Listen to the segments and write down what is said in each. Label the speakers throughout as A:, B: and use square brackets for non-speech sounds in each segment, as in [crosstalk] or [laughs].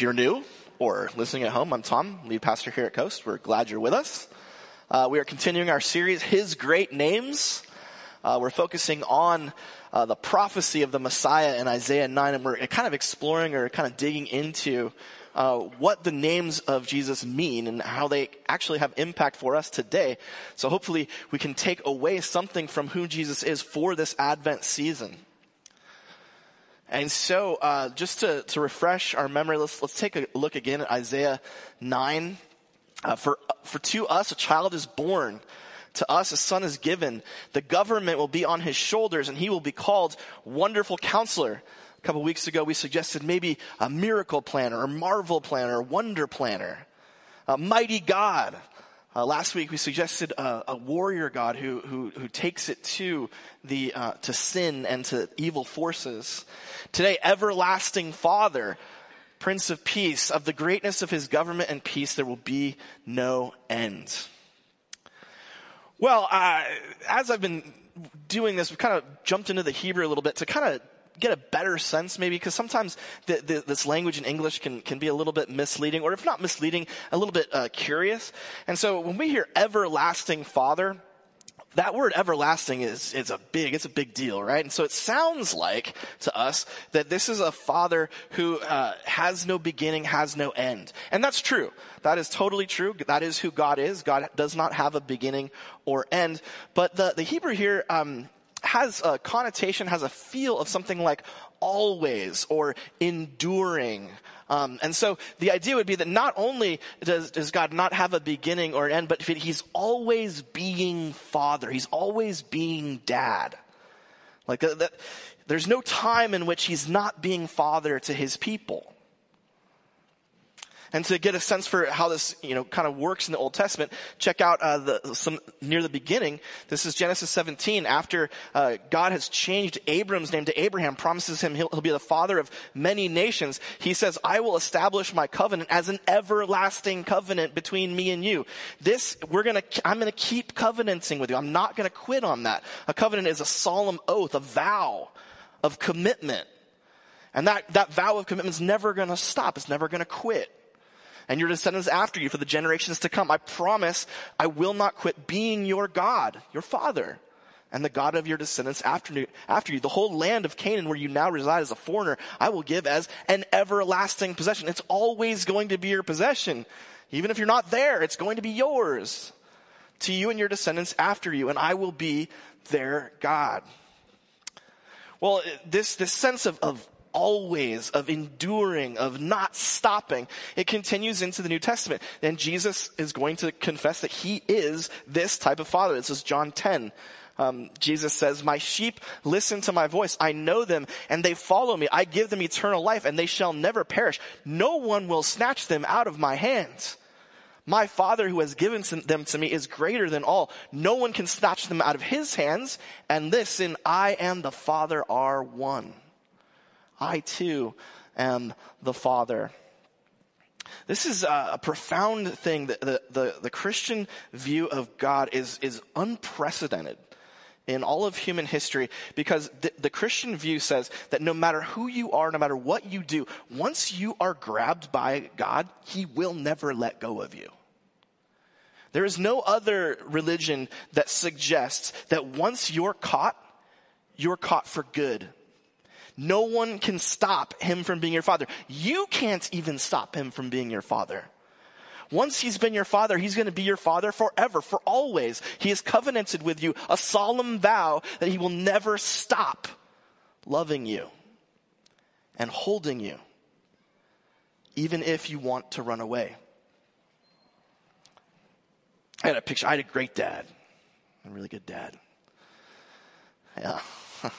A: if you're new or listening at home, I'm Tom, lead pastor here at Coast. We're glad you're with us. Uh, we are continuing our series, His Great Names. Uh, we're focusing on uh, the prophecy of the Messiah in Isaiah 9, and we're kind of exploring or kind of digging into uh, what the names of Jesus mean and how they actually have impact for us today. So hopefully we can take away something from who Jesus is for this Advent season. And so, uh, just to, to refresh our memory, let's, let's take a look again at Isaiah 9. Uh, for, for to us, a child is born. To us, a son is given. The government will be on his shoulders and he will be called Wonderful Counselor. A couple weeks ago, we suggested maybe a miracle planner, or marvel planner, wonder planner. A mighty God, uh, last week we suggested a, a warrior God who, who, who takes it to the uh, to sin and to evil forces. Today, everlasting Father, Prince of Peace, of the greatness of His government and peace, there will be no end. Well, uh, as I've been doing this, we've kind of jumped into the Hebrew a little bit to kind of get a better sense maybe because sometimes the, the, this language in English can, can be a little bit misleading or if not misleading, a little bit uh, curious. And so when we hear everlasting father, that word everlasting is, is a big, it's a big deal, right? And so it sounds like to us that this is a father who uh, has no beginning, has no end. And that's true. That is totally true. That is who God is. God does not have a beginning or end. But the, the Hebrew here, um, has a connotation, has a feel of something like always or enduring. Um, and so the idea would be that not only does, does God not have a beginning or an end, but he's always being father. He's always being dad. Like that, that, there's no time in which he's not being father to his people. And to get a sense for how this, you know, kind of works in the Old Testament, check out uh, the some near the beginning. This is Genesis 17. After uh, God has changed Abram's name to Abraham, promises him he'll, he'll be the father of many nations. He says, "I will establish my covenant as an everlasting covenant between me and you. This we're gonna, I'm gonna keep covenanting with you. I'm not gonna quit on that. A covenant is a solemn oath, a vow of commitment." And that, that vow of commitment is never gonna stop. It's never gonna quit and your descendants after you for the generations to come. I promise I will not quit being your God, your father, and the God of your descendants after, after you. The whole land of Canaan where you now reside as a foreigner, I will give as an everlasting possession. It's always going to be your possession. Even if you're not there, it's going to be yours to you and your descendants after you, and I will be their God. Well, this, this sense of, of always, of enduring, of not stopping. It continues into the New Testament. And Jesus is going to confess that he is this type of father. This is John 10. Um, Jesus says, my sheep listen to my voice. I know them and they follow me. I give them eternal life and they shall never perish. No one will snatch them out of my hands. My father who has given them to me is greater than all. No one can snatch them out of his hands. And this in I and the father are one. I too am the Father. This is a, profound thing. The, the, the, the Christian view of God is, is unprecedented in all of human history because the, the, Christian view says that no matter who you are, no matter what you do, once you are grabbed by God, He will never let go of you. There is no other religion that suggests that once you're caught, you're caught for good. No one can stop him from being your father. You can't even stop him from being your father. Once he's been your father, he's going to be your father forever, for always. He has covenanted with you a solemn vow that he will never stop loving you and holding you, even if you want to run away. I had a picture. I had a great dad, a really good dad. Yeah. [laughs]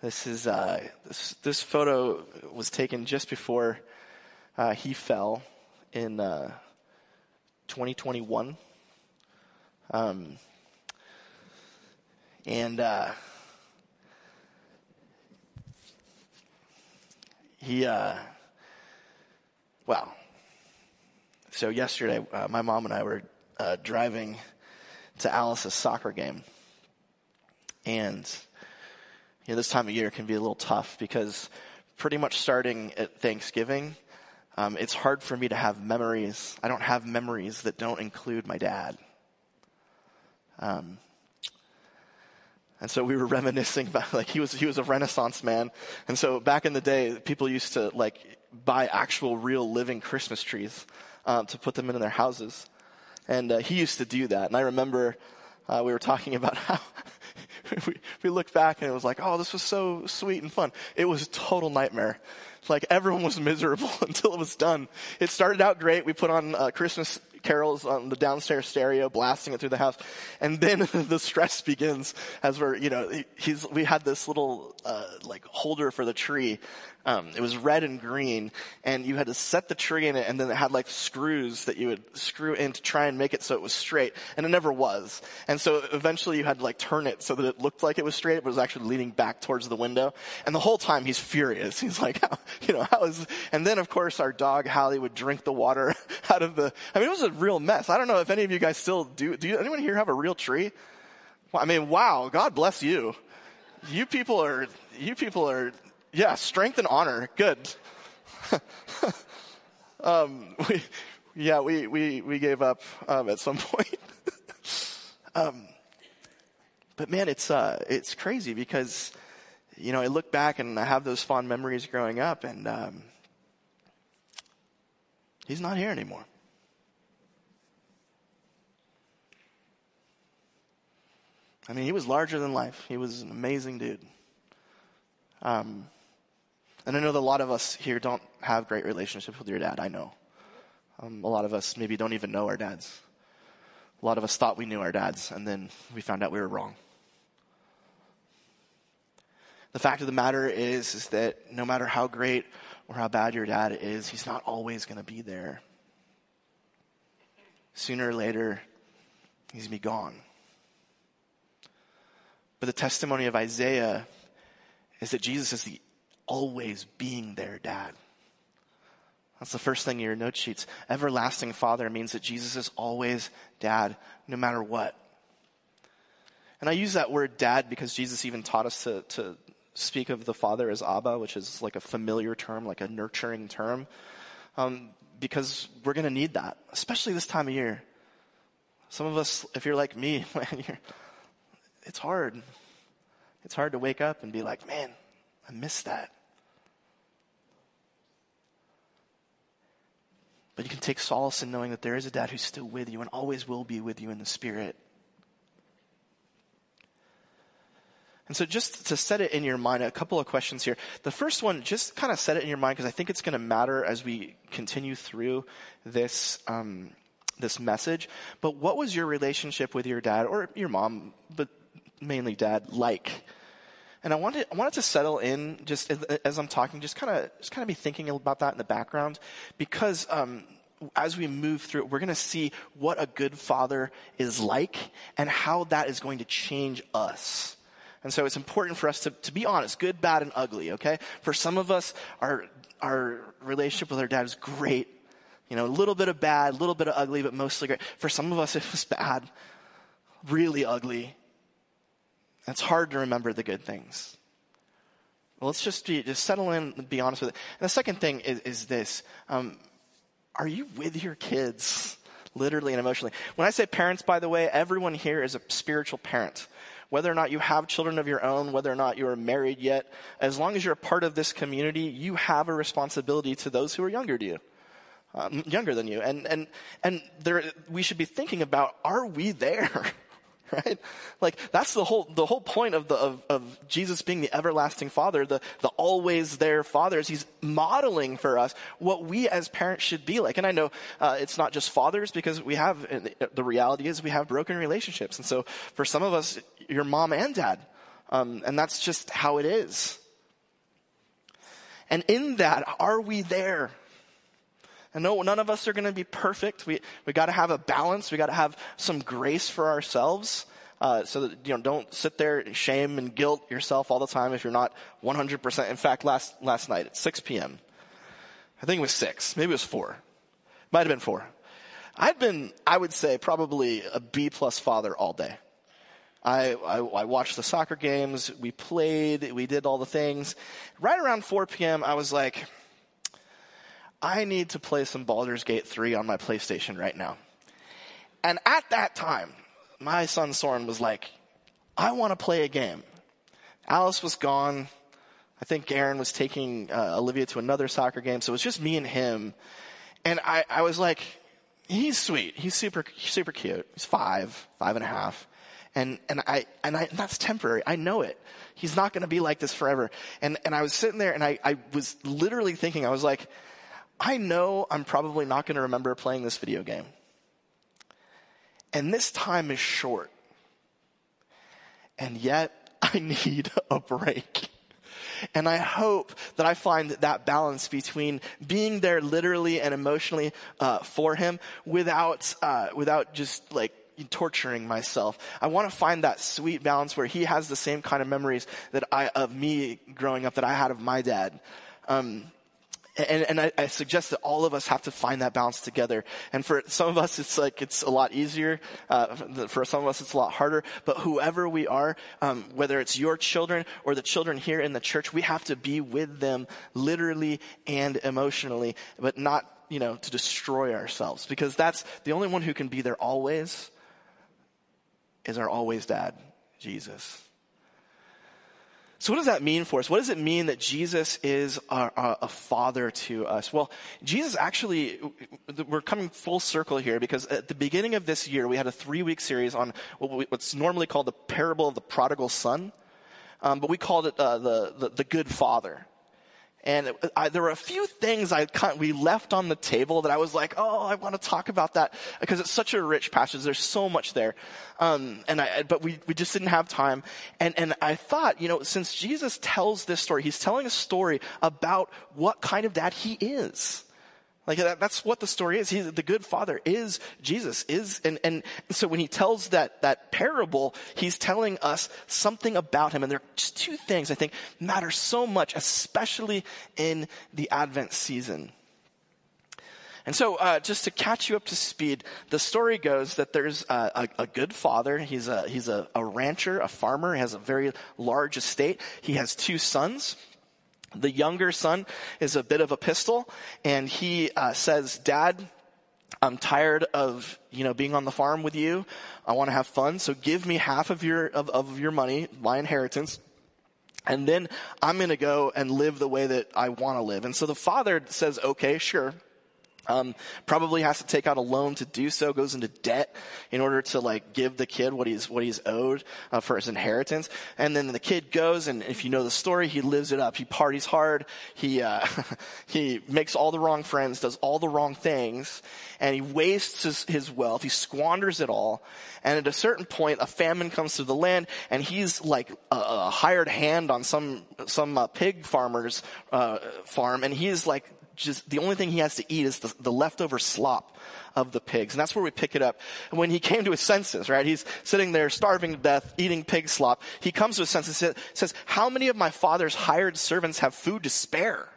A: This is uh, this, this photo was taken just before uh, he fell in uh, 2021. Um, and uh, he, uh, well, so yesterday, uh, my mom and I were driving to Alice's soccer game, and you know, this time of year can be a little tough because pretty much starting at Thanksgiving, um, it's hard for me to have memories. I don't have memories that don't include my dad. Um, and so we were [laughs] reminiscing about like he was he was a Renaissance man, and so back in the day, people used to like buy actual real living Christmas trees um, to put them in their houses, and uh, he used to do that. And I remember uh, we were talking about [laughs] how [laughs] we, we looked back and it was like, oh, this was so sweet and fun. It was a total nightmare. Like everyone was [laughs] miserable [laughs] until it was done. It started out great. We put on uh, Christmas carols on the downstairs stereo, blasting it through the house. And then the stress begins as we're, you know, he's, we had this little, uh, like holder for the tree. Um, it was red and green and you had to set the tree in it and then it had like screws that you would screw in to try and make it so it was straight and it never was. And so eventually you had to like turn it so that it looked like it was straight, but it was actually leaning back towards the window. And the whole time he's furious. [laughs] He's like, how, you know, how is, and then of course our dog Hallie would drink the water [laughs] out of the, I mean, it was a real mess. I don't know if any of you guys still do, do you, anyone here have a real tree? Well, I mean, wow, God bless you. You people are, you people are, yeah, strength and honor. Good. [laughs] um, we, yeah, we, we, we gave up, um, at some [laughs] point. um, but man, it's, uh, it's crazy because, you know, I look back and I have those fond memories growing up and, um, he's not here anymore. I mean, he was larger than life. He was an amazing dude. Um, and I know that a lot of us here don't have great relationships with your dad. I know. Um, a lot of us maybe don't even know our dads. A lot of us thought we knew our dads, and then we found out we were wrong. The fact of the matter is, is that no matter how great or how bad your dad is, he's not always going to be there. Sooner or later, he's going to be gone. But the testimony of Isaiah is that Jesus is the always being there dad. That's the first thing in your note sheets. Everlasting Father means that Jesus is always dad, no matter what. And I use that word dad because Jesus even taught us to, to speak of the Father as Abba, which is like a familiar term, like a nurturing term. Um, because we're going to need that, especially this time of year. Some of us, if you're like me, [laughs] man, it's hard. It's hard to wake up and be like, man, I miss that. But you can take solace in knowing that there is a dad who's still with you and always will be with you in the spirit. And so just to set it in your mind, a couple of questions here. The first one, just kind of set it in your mind because I think it's going to matter as we continue through this, um, this message. But what was your relationship with your dad or your mom, but mainly dad, like? And I wanted, I wanted to settle in just as, as I'm talking, just kind of, just kind of be thinking about that in the background because, um, as we move through we're going to see what a good father is like and how that is going to change us. And so it's important for us to, to be honest, good, bad, and ugly, okay? For some of us, our, our relationship with our dad is great. You know, a little bit of bad, a little bit of ugly, but mostly great. For some of us, it was bad, really ugly. It's hard to remember the good things. Well, let's just be, just settle in and be honest with it. And the second thing is, is this. Um, are you with your kids? Literally and emotionally. When I say parents, by the way, everyone here is a spiritual parent. Whether or not you have children of your own, whether or not you are married yet, as long as you're a part of this community, you have a responsibility to those who are younger to you. Um, younger than you. And, and, and there, we should be thinking about, are we there? [laughs] [laughs] right? Like that's the whole the whole point of the of, of Jesus being the everlasting Father, the the always there Father, is He's modeling for us what we as parents should be like. And I know uh, it's not just fathers because we have the reality is we have broken relationships, and so for some of us, your mom and dad, um, and that's just how it is. And in that, are we there? And no, none of us are going to be perfect. We, we got to have a balance. We got to have some grace for ourselves. Uh, so that, you know, don't sit there and shame and guilt yourself all the time if you're not 100%. In fact, last, last night at 6 p.m., I think it was 6, maybe it was 4. Might have been 4. I'd been, I would say, probably a B plus father all day. I, I, I, watched the soccer games. We played. We did all the things. Right around 4 p.m., I was like, I need to play some Baldur's Gate 3 on my PlayStation right now. And at that time, my son Soren was like, I want to play a game. Alice was gone. I think Aaron was taking uh, Olivia to another soccer game, so it was just me and him. And I, I was like, he's sweet. He's super, super cute. He's five, five and a half. And, and I, and I, that's temporary. I know it. He's not going to be like this forever. And, and I was sitting there and I, I was literally thinking, I was like, I know I'm probably not going to remember playing this video game. And this time is short. And yet [laughs] I need a break. And I hope that I find that balance between being there literally and emotionally uh, for him without uh, without just like torturing myself. I want to find that sweet balance where he has the same kind of memories that I of me growing up that I had of my dad. Um, and, and I, I, suggest that all of us have to find that balance together. And for some of us, it's like it's a lot easier. Uh, for some of us, it's a lot harder. But whoever we are, um, whether it's your children or the children here in the church, we have to be with them literally and emotionally, but not you know to destroy ourselves because that's the only one who can be there always. Is our always dad, Jesus. So what does that mean for us? What does it mean that Jesus is a, a, father to us? Well, Jesus actually, we're coming full circle here because at the beginning of this year, we had a three week series on what's normally called the parable of the prodigal son. Um, but we called it uh, the, the, the good father. And I, there were a few things I we left on the table that I was like, oh, I want to talk about that because it's such a rich passage. There's so much there, um, and I, but we we just didn't have time. And and I thought, you know, since Jesus tells this story, he's telling a story about what kind of dad he is. Like that, that's what the story is. He's the good father is Jesus is, and, and so when he tells that, that parable, he's telling us something about him. And there are just two things I think matter so much, especially in the Advent season. And so, uh, just to catch you up to speed, the story goes that there's a, a, a good father. He's a he's a, a rancher, a farmer. He has a very large estate. He has two sons. The younger son is a bit of a pistol, and he uh, says, "Dad, I'm tired of you know being on the farm with you. I want to have fun, so give me half of your of, of your money, my inheritance." And then I'm going to go and live the way that I want to live. And so the father says, okay, sure. Um, probably has to take out a loan to do so, goes into debt in order to like give the kid what he's, what he's owed uh, for his inheritance. And then the kid goes and if you know the story, he lives it up. He parties hard. He, uh, [laughs] he makes all the wrong friends, does all the wrong things, and he wastes his, his wealth. He squanders it all. And at a certain point, a famine comes to the land and he's like a, a hired hand on some, some uh, pig farmer's, uh, farm and he's like just the only thing he has to eat is the, the leftover slop of the pigs. And that's where we pick it up. And when he came to his senses, right, he's sitting there starving to death, eating pig slop. He comes to his senses and says, how many of my father's hired servants have food to spare?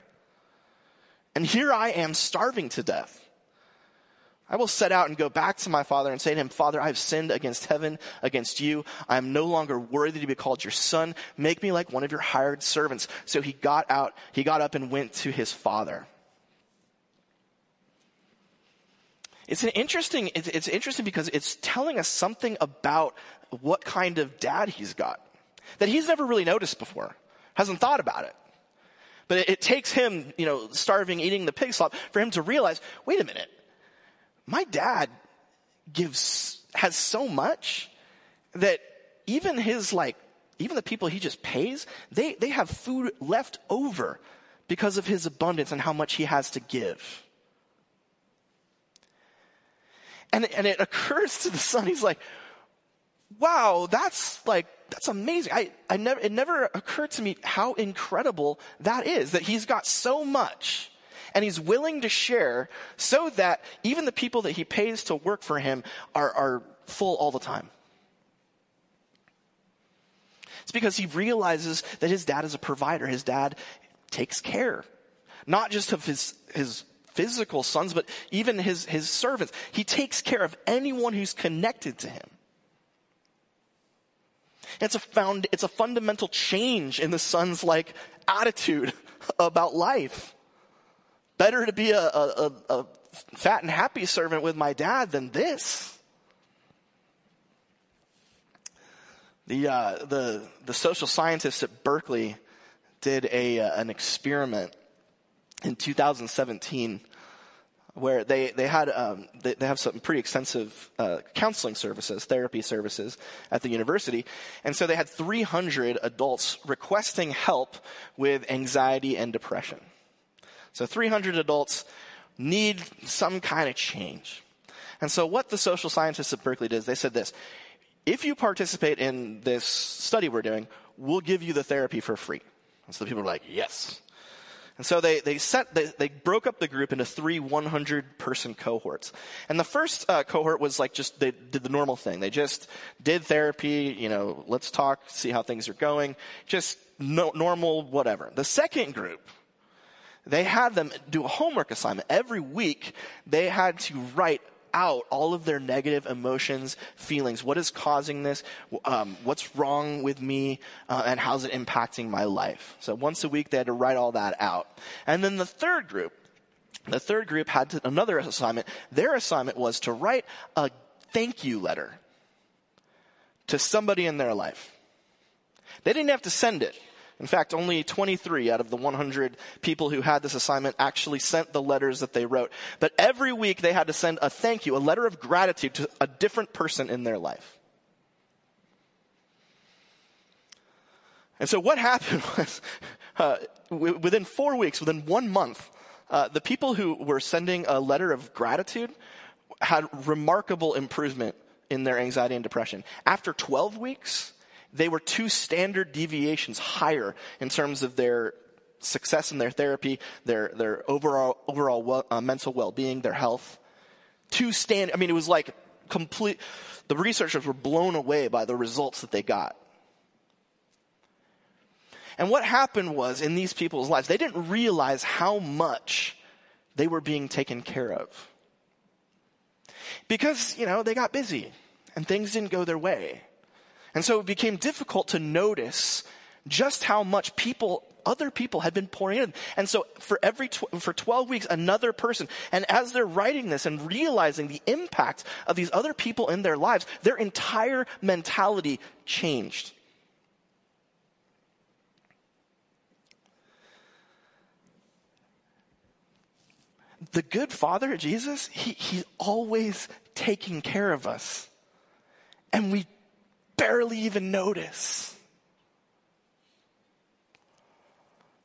A: And here I am starving to death. I will set out and go back to my father and say to him, Father, I have sinned against heaven, against you. I am no longer worthy to be called your son. Make me like one of your hired servants. So he got out, he got up and went to his father. It's an interesting, it's, it's interesting because it's telling us something about what kind of dad he's got that he's never really noticed before, hasn't thought about it. But it, it takes him, you know, starving, eating the pig slop for him to realize, wait a minute, my dad gives, has so much that even his like, even the people he just pays, they, they have food left over because of his abundance and how much he has to give. And, and it occurs to the son, he's like, wow, that's like, that's amazing. I, I never, it never occurred to me how incredible that is, that he's got so much and he's willing to share so that even the people that he pays to work for him are, are full all the time. It's because he realizes that his dad is a provider. His dad takes care, not just of his, his physical sons, but even his, his servants. He takes care of anyone who's connected to him. It's a found, it's a fundamental change in the son's like attitude [laughs] about life. better to be a, a, a, a fat and happy servant with my dad than this. The, uh, the, the social scientists at Berkeley did a, uh, an experiment in 2017 where they, they had um, they, they, have some pretty extensive uh, counseling services, therapy services at the university, and so they had 300 adults requesting help with anxiety and depression. So 300 adults need some kind of change. And so what the social scientists at Berkeley did is they said this, if you participate in this study we're doing, we'll give you the therapy for free. And so the people were like, yes. And so they, they set, they, they broke up the group into three 100 person cohorts. And the first uh, cohort was like just, they did the normal thing. They just did therapy, you know, let's talk, see how things are going. Just no, normal, whatever. The second group, they had them do a homework assignment. Every week, they had to write out all of their negative emotions, feelings. What is causing this? Um, what's wrong with me? Uh, and how's it impacting my life? So once a week, they had to write all that out. And then the third group, the third group had to, another assignment. Their assignment was to write a thank you letter to somebody in their life. They didn't have to send it. In fact, only 23 out of the 100 people who had this assignment actually sent the letters that they wrote. But every week they had to send a thank you, a letter of gratitude to a different person in their life. And so what [laughs] happened was, uh, w- within four weeks, within one month, uh, the people who were sending a letter of gratitude had remarkable improvement in their anxiety and depression. After 12 weeks, they were two standard deviations higher in terms of their success in their therapy, their, their overall, overall well, uh, mental well-being, their health. Two stand, I mean, it was like complete, the researchers were blown away by the results that they got. And what happened was in these people's lives, they didn't realize how much they were being taken care of. Because, you know, they got busy and things didn't go their way. And so it became difficult to notice just how much people other people had been pouring in. And so for every, tw- for 12 weeks, another person. And as they're writing this and realizing the impact of these other people in their lives, their entire mentality changed. The good father, Jesus, he, he's always taking care of us. And we barely even notice.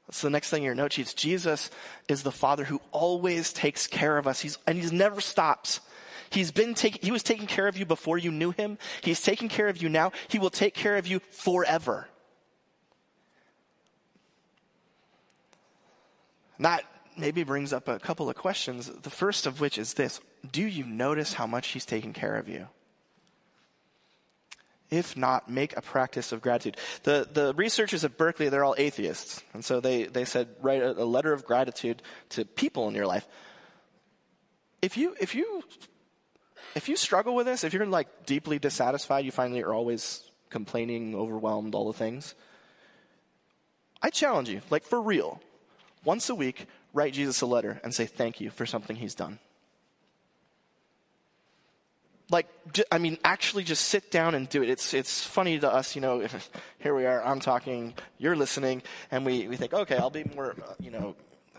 A: That's the next thing in your note sheets. Jesus is the Father who always takes care of us. He's, and He's never stops. He's been taking, He was taking care of you before you knew Him. He's taking care of you now. He will take care of you forever. And that maybe brings up a couple of questions. The first of which is this. Do you notice how much He's taking care of you? If not, make a practice of gratitude. The, the researchers at Berkeley, they're all atheists. And so they, they said, write a, a letter of gratitude to people in your life. If you, if you, if you struggle with this, if you're like deeply dissatisfied, you that you're always complaining, overwhelmed, all the things, I challenge you, like for real, once a week, write Jesus a letter and say thank you for something he's done like, I mean, actually just sit down and do it. It's, it's funny to us, you know, [laughs] here we are, I'm talking, you're listening, and we, we think, okay, I'll be more, uh, you know,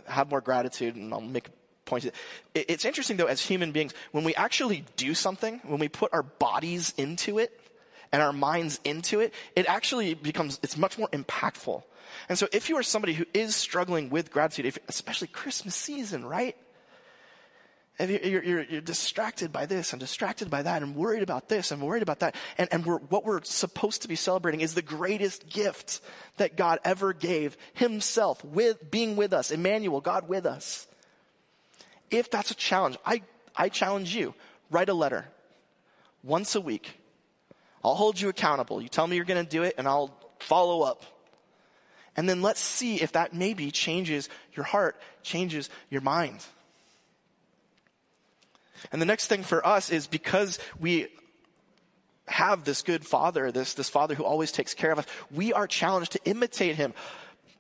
A: have more gratitude and I'll make points. It's interesting though, as human beings, when we actually do something, when we put our bodies into it and our minds into it, it actually becomes, it's much more impactful. And so if you are somebody who is struggling with gratitude, if, especially Christmas season, right? You're, you're, you're, distracted by this and distracted by that and worried about this and worried about that. And, and we're, what we're supposed to be celebrating is the greatest gift that God ever gave himself with being with us. Emmanuel, God with us. If that's a challenge, I, I challenge you, write a letter once a week. I'll hold you accountable. You tell me you're going to do it and I'll follow up. And then let's see if that maybe changes your heart, changes your mind. And the next thing for us is because we have this good father, this, this father who always takes care of us, we are challenged to imitate him.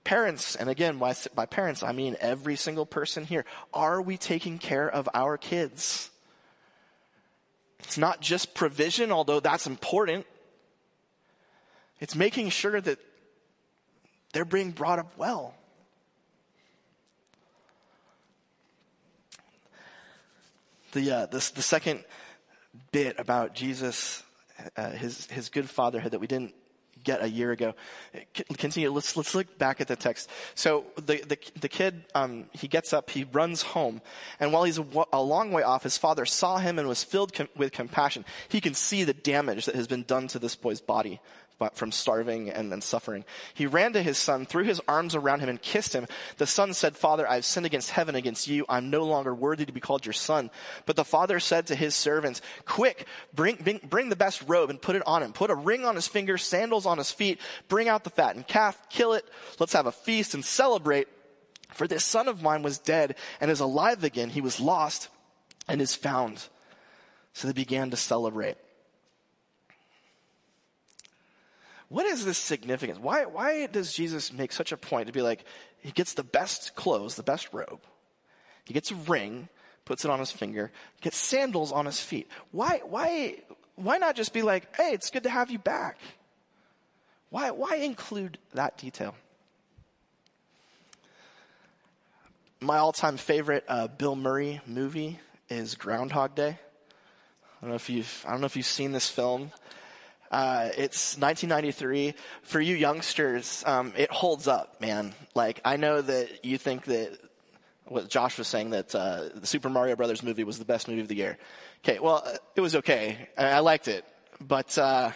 A: Parents, and again, by, by parents, I mean every single person here. Are we taking care of our kids? It's not just provision, although that's important. It's making sure that they're being brought up well. The, uh, the, the second bit about Jesus, uh, his, his good fatherhood that we didn't get a year ago. Continue. Let's let's look back at the text. So the the, the kid um, he gets up, he runs home, and while he's a, a long way off, his father saw him and was filled com- with compassion. He can see the damage that has been done to this boy's body from starving and, and suffering. He ran to his son, threw his arms around him and kissed him. The son said, Father, I've sinned against heaven, against you. I'm no longer worthy to be called your son. But the father said to his servants, quick, bring, bring, bring the best robe and put it on him. Put a ring on his finger, sandals on his feet. Bring out the fattened calf, kill it. Let's have a feast and celebrate. For this son of mine was dead and is alive again. He was lost and is found. So they began to celebrate. What is this significance? Why, why does Jesus make such a point to be like, he gets the best clothes, the best robe. He gets a ring, puts it on his finger, gets sandals on his feet. Why, why, why not just be like, hey, it's good to have you back? Why, why include that detail? My all-time favorite uh, Bill Murray movie is Groundhog Day. I don't know if you've, I don't know if you've seen this film. Uh, it's 1993. For you youngsters, um, it holds up, man. Like, I know that you think that what Josh was saying that uh, the Super Mario Brothers movie was the best movie of the year. Okay, well, it was okay. I, I liked it, but uh,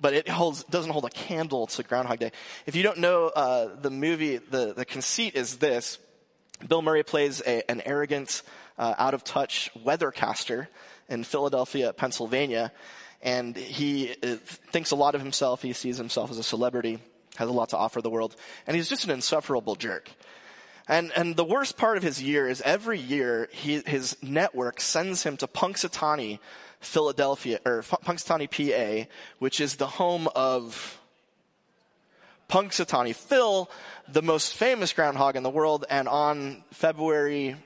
A: but it holds doesn't hold a candle to Groundhog Day. If you don't know uh, the movie, the the conceit is this: Bill Murray plays a, an arrogant, uh, out of touch weathercaster in Philadelphia, Pennsylvania and he uh, thinks a lot of himself. He sees himself as a celebrity, has a lot to offer the world, and he's just an insufferable jerk. And, and the worst part of his year is every year he, his network sends him to Punxsutawney, Philadelphia, or Punxsutawney, PA, which is the home of Punxsutawney Phil, the most famous groundhog in the world, and on February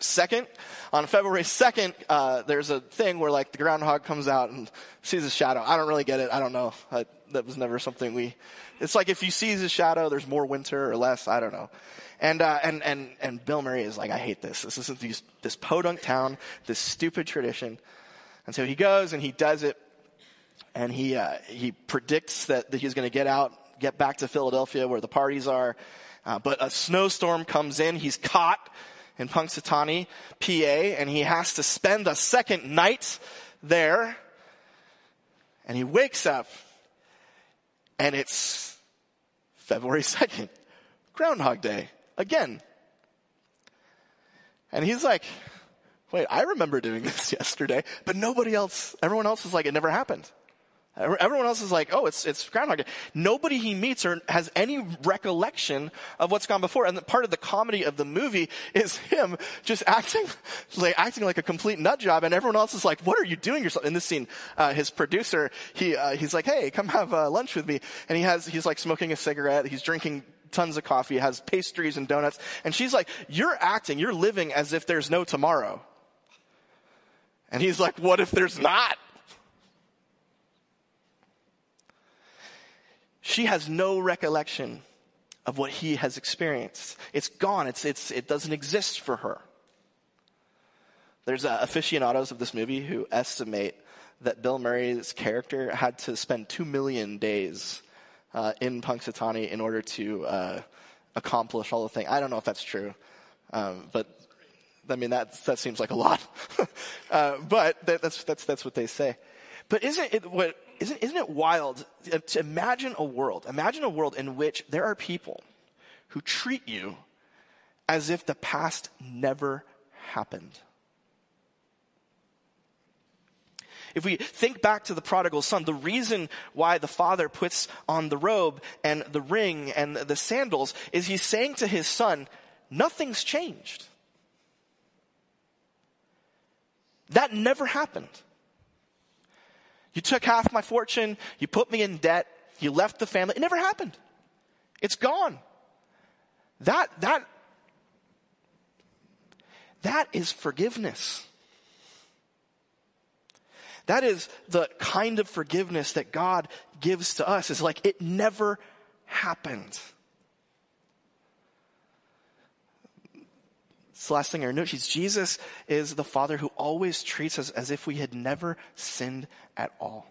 A: 2nd, on February 2nd, uh, there's a thing where like the groundhog comes out and sees a shadow. I don't really get it. I don't know. I, that was never something we, it's like if you see a shadow, there's more winter or less. I don't know. And, uh, and, and, and Bill Murray is like, I hate this. This isn't these, this podunk town, this stupid tradition. And so he goes and he does it and he, uh, he predicts that, that he's going to get out, get back to Philadelphia where the parties are. Uh, but a snowstorm comes in. He's caught in Punxsutawney, PA, and he has to spend a second night there. And he wakes up, and it's February [laughs] 2nd, Groundhog Day, again. And he's like, wait, I remember doing [laughs] this yesterday, but nobody else, everyone else is like, it never happened. Everyone else is like, oh, it's, it's Groundhog Day. Nobody he meets or has any recollection of what's gone before. And part of the comedy of the movie is him just acting, [laughs] like, acting like a complete nut job. And everyone else is like, what are you doing yourself? In this scene, uh, his producer, he, uh, he's like, hey, come have uh, lunch with me. And he has, he's like smoking a cigarette. He's drinking tons of coffee, has pastries and donuts. And she's like, you're acting, you're living as if there's no tomorrow. And he's like, what if there's not? She has no recollection of what he has experienced. It's gone. It's, it's, it doesn't exist for her. There's uh, aficionados of this movie who estimate that Bill Murray's character had to spend two million days uh, in Punxsutawney in order to uh, accomplish all the things. I don't know if that's true, um, but I mean that that seems like a lot. [laughs] Uh, but that, that's that's that's what they say. But isn't it what isn't, isn't it wild to imagine a world, imagine a world in which there are people who treat you as if the past never happened. If we think back to the prodigal son, the reason why the father puts on the robe and the ring and the sandals is he's saying to his son, nothing's changed. That never happened. You took half my fortune. You put me in debt. You left the family. It never happened. It's gone. That, that, that is forgiveness. That is the kind of forgiveness that God gives to us. It's like it never happened. The last thing I note. Jesus is the Father who always treats us as if we had never sinned at all.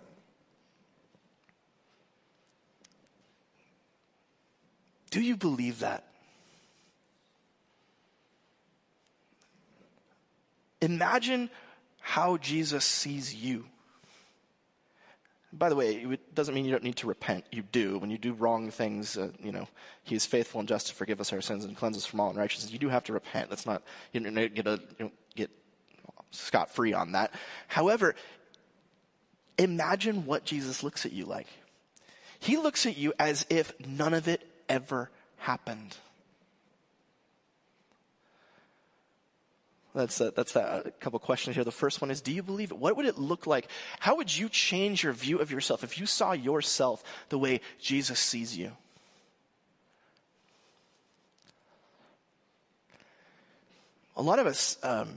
A: Do you believe that? Imagine how Jesus sees you. By the way, it doesn't mean you don't need to repent. You do. When you do wrong things, uh, you know, He is faithful and just to forgive us our sins and cleanse us from all unrighteousness. You do have to repent. That's not, you don't get, get scot free on that. However, imagine what Jesus looks at you like. He looks at you as if none of it ever happened. That's a, that's a couple questions here. The first one is, do you believe it? What would it look like? How would you change your view of yourself if you saw yourself the way Jesus sees you? A lot of us um,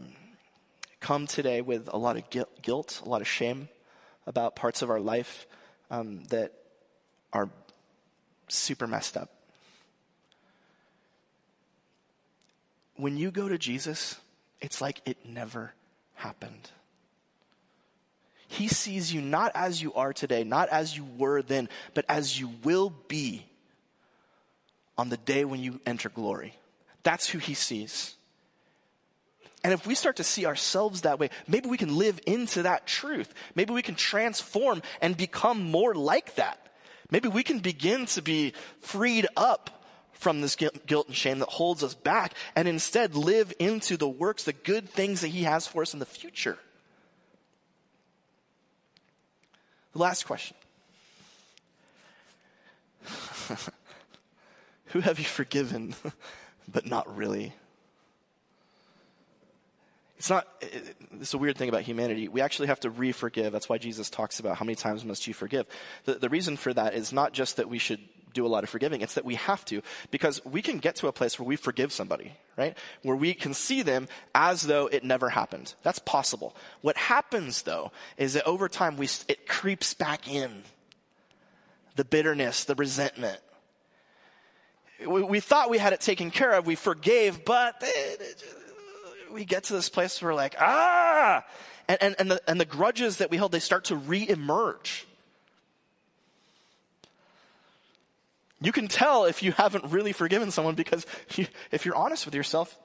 A: come today with a lot of guilt, a lot of shame about parts of our life um, that are super messed up. When you go to Jesus, it's like it never happened. He sees you not as you are today, not as you were then, but as you will be on the day when you enter glory. That's who he sees. And if we start to see ourselves that way, maybe we can live into that truth. Maybe we can transform and become more like that. Maybe we can begin to be freed up from this guilt and shame that holds us back and instead live into the works, the good things that He has for us in the future. The last question [laughs] Who have you forgiven, [laughs] but not really? It's not, it's a weird thing about humanity. We actually have to re-forgive. That's why Jesus talks about how many times must you forgive. The, the reason for that is not just that we should do a lot of forgiving. It's that we have to because we can get to a place where we forgive somebody, right? Where we can see them as though it never happened. That's possible. What happens though is that over time we, it creeps back in. The bitterness, the resentment. We, we thought we had it taken care of. We forgave, but we get to this place where we're like, ah, and, and, and, the, and the grudges that we held, they start to re-emerge. You can tell if you haven't really forgiven someone because you, if you're honest with yourself,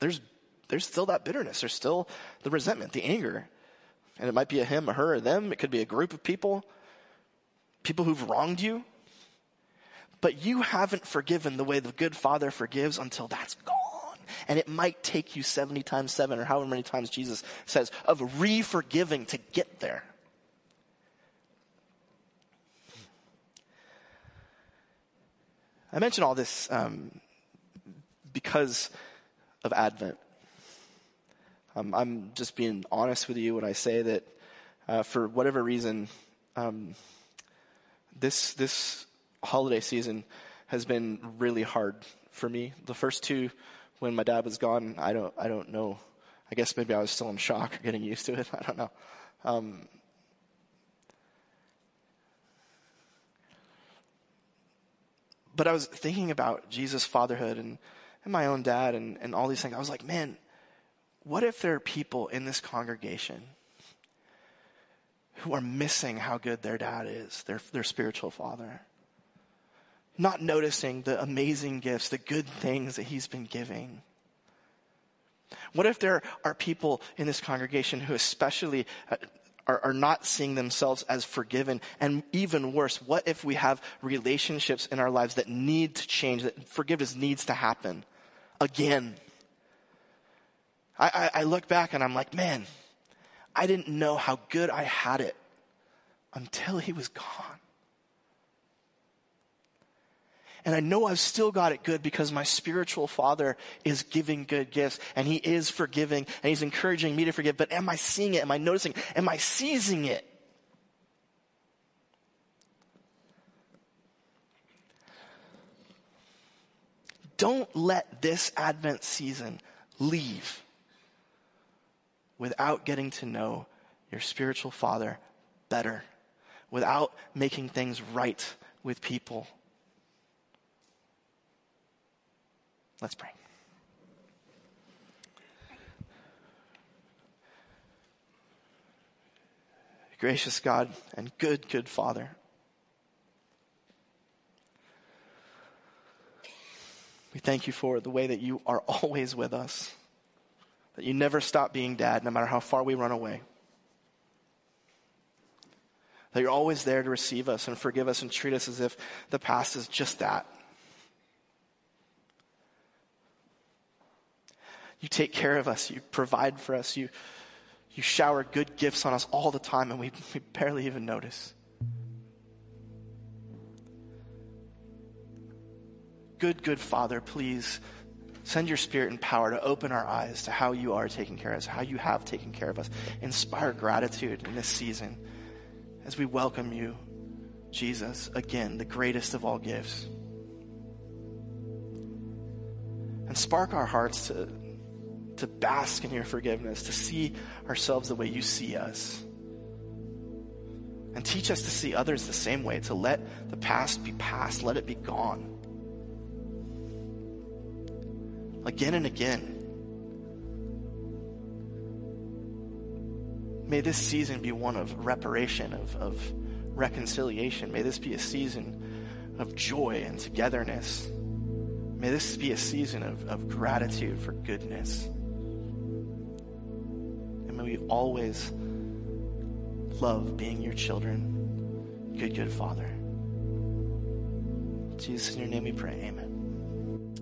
A: there's, there's still that bitterness. There's still the resentment, the anger. And it might be a him, a her, or them. It could be a group of people, people who've wronged you. But you haven't forgiven the way the good father forgives until that's gone. And it might take you 70 times 7 or however many times Jesus says of re-forgiving to get there. I mention all this um, because of Advent. Um, I'm just being honest with you when I say that uh, for whatever reason, um, this this holiday season has been really hard for me. The first two, when my dad was gone, I don't I don't know. I guess maybe I was still in shock or getting used to it. [laughs] I don't know. Um, but I was thinking about Jesus' fatherhood and, and my own dad and, and all these things. I was like, man, what if there are people in this congregation who are missing how good their dad is, their, their spiritual father? Not noticing the amazing gifts, the good things that he's been giving. What if there are people in this congregation who especially uh, are, are not seeing themselves as forgiven. And even worse, what if we have relationships in our lives that need to change, that forgiveness needs to happen again? I, I, I look back and I'm like, man, I didn't know how good I had it until he was gone. And I know I've still got it good because my spiritual father is giving good gifts and he is forgiving and he's encouraging me to forgive. But am I seeing it? Am I noticing? Am I seizing it? don't let this Advent season leave without getting to know your spiritual father better, without making things right with people. Let's pray. Gracious God and good, good Father. We thank you for the way that you are [laughs] always with us, that you never stop being dad, no matter how far we run away. That you're always there to receive us and forgive us and treat us as if the past is just that. You take care of us, you provide for us, you, you shower good gifts on us all the time, and we, we barely even notice. good, good Father, please send your spirit and power to open our eyes to how you are taking care of us, how you have taken care of us. Inspire gratitude in this season as we welcome you, Jesus, again, the greatest of all gifts. And spark our hearts to, to bask in your forgiveness, to see ourselves the way you see us. And teach us to see others the same way, to let the past be past, let it be gone again and again. May this season be one of reparation, of, of reconciliation. May this be a season of joy and togetherness. May this be a season of, of gratitude for goodness. We always love being your children. Good, good Father. Jesus, in your name we pray. Amen.